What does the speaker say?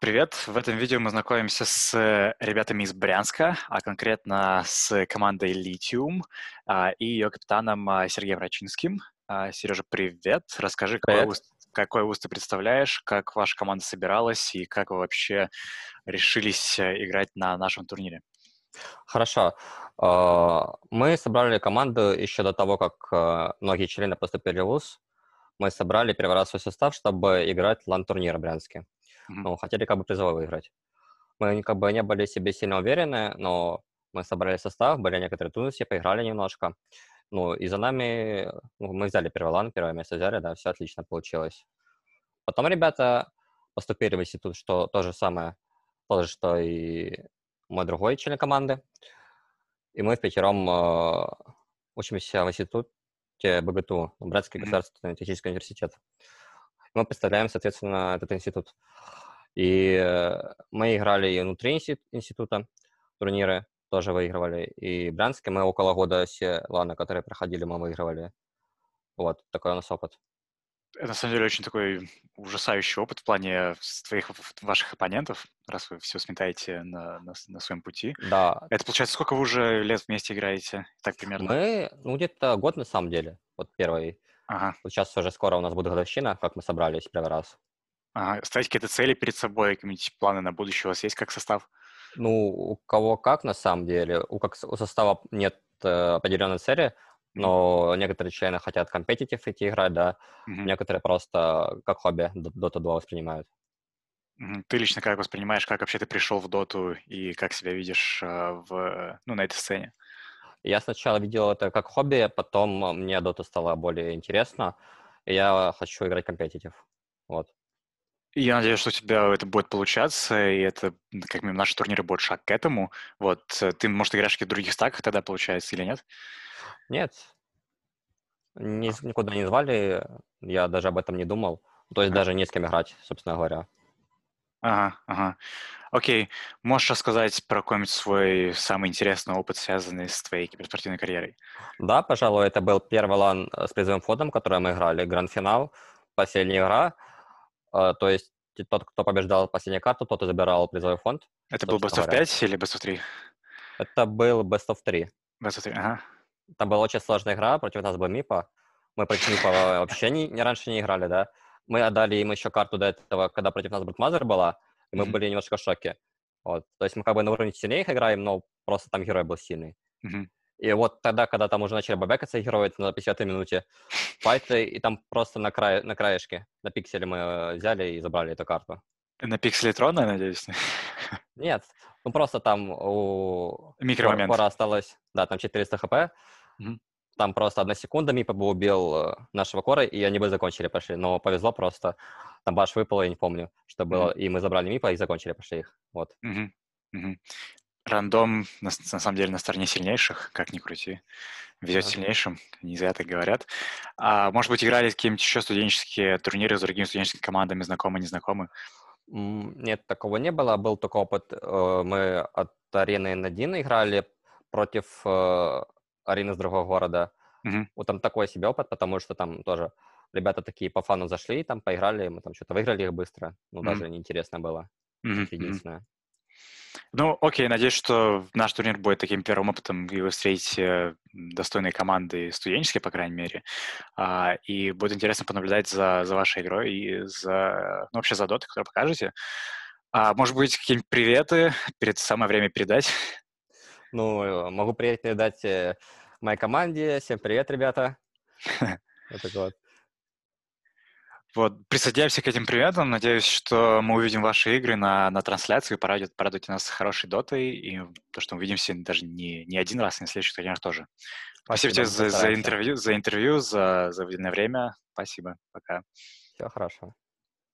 Привет! В этом видео мы знакомимся с э, ребятами из Брянска, а конкретно с командой Lithium а, и ее капитаном а, Сергеем Рачинским. А, Сережа, привет! Расскажи, какой Привет. УС, какой УС ты представляешь, как ваша команда собиралась и как вы вообще решились э, играть на нашем турнире? Хорошо. Мы собрали команду еще до того, как многие члены поступили в ВУЗ. Мы собрали первый раз свой состав, чтобы играть лан-турнир Брянске. Мгм. Ну, хотели как бы призовой выиграть. Мы как бы не были себе сильно уверены, но мы собрали состав, были некоторые трудности, поиграли немножко. Ну, и за нами, ну, мы взяли первый лан, первое место взяли, да, все отлично получилось. Потом ребята поступили в институт, что то же самое, то же, что и мой другой член команды. И мы в пятером э, учимся в институте БГТУ, Братский государственный технический университет. Мы представляем, соответственно, этот институт. И э, мы играли и внутри института турниры, тоже выигрывали. И Брянске мы около года все ланы, которые проходили, мы выигрывали. Вот, такой у нас опыт. Это на самом деле очень такой ужасающий опыт в плане твоих ваших оппонентов, раз вы все сметаете на, на, на своем пути. Да, Это получается, сколько вы уже лет вместе играете? Так примерно? мы, ну, где-то год на самом деле, вот первый. Ага. Вот сейчас уже скоро у нас будет годовщина, как мы собрались первый раз. Ага. Ставить какие-то цели перед собой, какие-нибудь планы на будущее у вас есть как состав? Ну, у кого как на самом деле, у, как, у состава нет э, определенной цели, но некоторые члены хотят компетитив идти играть, да, Мгм. некоторые просто как хобби Dota 2 воспринимают. Ты лично как воспринимаешь, как вообще ты пришел в доту и как себя видишь а, в, ну, на этой сцене? Я сначала видел это как хобби, потом э, мне Dota стало более интересно, и я хочу играть компетитив. Вот. Я надеюсь, что у тебя это будет получаться, и это, как минимум, наши турниры будут шаг к этому. Вот, э, ты, может, играешь в каких-то других стаках тогда, получается, или нет? Нет, ни- никуда не звали, я даже об этом не думал. То есть даже не с кем играть, собственно говоря. Ага, ага. Окей, можешь рассказать про какой-нибудь свой самый интересный опыт, связанный с твоей киберспортивной карьерой? Да, пожалуй, это был первый лан э, с призовым фондом, который мы играли, гранд-финал, последняя игра. Э, То есть тот, кто побеждал последнюю карту, тот и забирал призовой фонд. Это был Best Собственно of говоря. 5 или Best of 3? Это был best of 3. Best of 3, ага. Там была очень сложная игра, против нас был Мипо. Мы против Мипо вообще не, не раньше не играли, да. Мы отдали им еще карту до этого, когда против нас Broodmother была, и мы Мгм. были немножко в шоке. Вот. То есть мы как бы на уровне сильнее их играем, но просто там герой был сильный. Мгм. И вот тогда, когда там уже начали байбекаться герои на 50-й минуте, файты, и там просто на, край, на краешке, на пикселе мы э, взяли и забрали эту карту. На пикселетрон, я надеюсь? Нет, ну просто там у Микромомент. Кора осталось, да, там 400 хп, Мгм. Там просто одна секунда, Мипа бы убил э, нашего Кора, и они бы закончили, пошли. Но повезло просто, там баш выпало, я не помню, что было, и мы забрали Мипа и закончили, пошли их. Вот. Мгм. Мгм. Рандом, на, с- на самом деле, на стороне сильнейших, как ни крути. Везет Да. сильнейшим, не зря так говорят. А, может быть, играли какие-нибудь еще студенческие турниры с другими студенческими командами, знакомы, незнакомы? М, Нет, такого не было. Был только опыт, э, мы от арены N1 играли против э, арены с другого города. Мгм. Вот там такой себе опыт, потому что там тоже ребята такие по фану зашли, там поиграли, мы там что-то выиграли их быстро. Ну, Мгм. даже неинтересно было. Мгм. единственное. Ну, окей, надеюсь, что наш турнир будет таким первым опытом, и вы встретите достойные команды, студенческие, по крайней мере. А, и будет интересно понаблюдать за, за вашей игрой и за, ну, вообще за дотой, которую покажете. А, может быть, какие-нибудь приветы перед самое время передать? Ну, э, могу приятно передать э, моей команде. Всем привет, ребята. Вот так вот. Вот, присоединяемся к этим приветам. Надеюсь, что мы увидим ваши игры на, на трансляции, порадуйте, порадуйте нас хорошей дотой, и то, что мы увидимся даже не, не один раз, на следующих турнирах тоже. Спасибо, Спасибо, тебе за, за интервью, за интервью, за, за время. Спасибо. Пока. Все хорошо.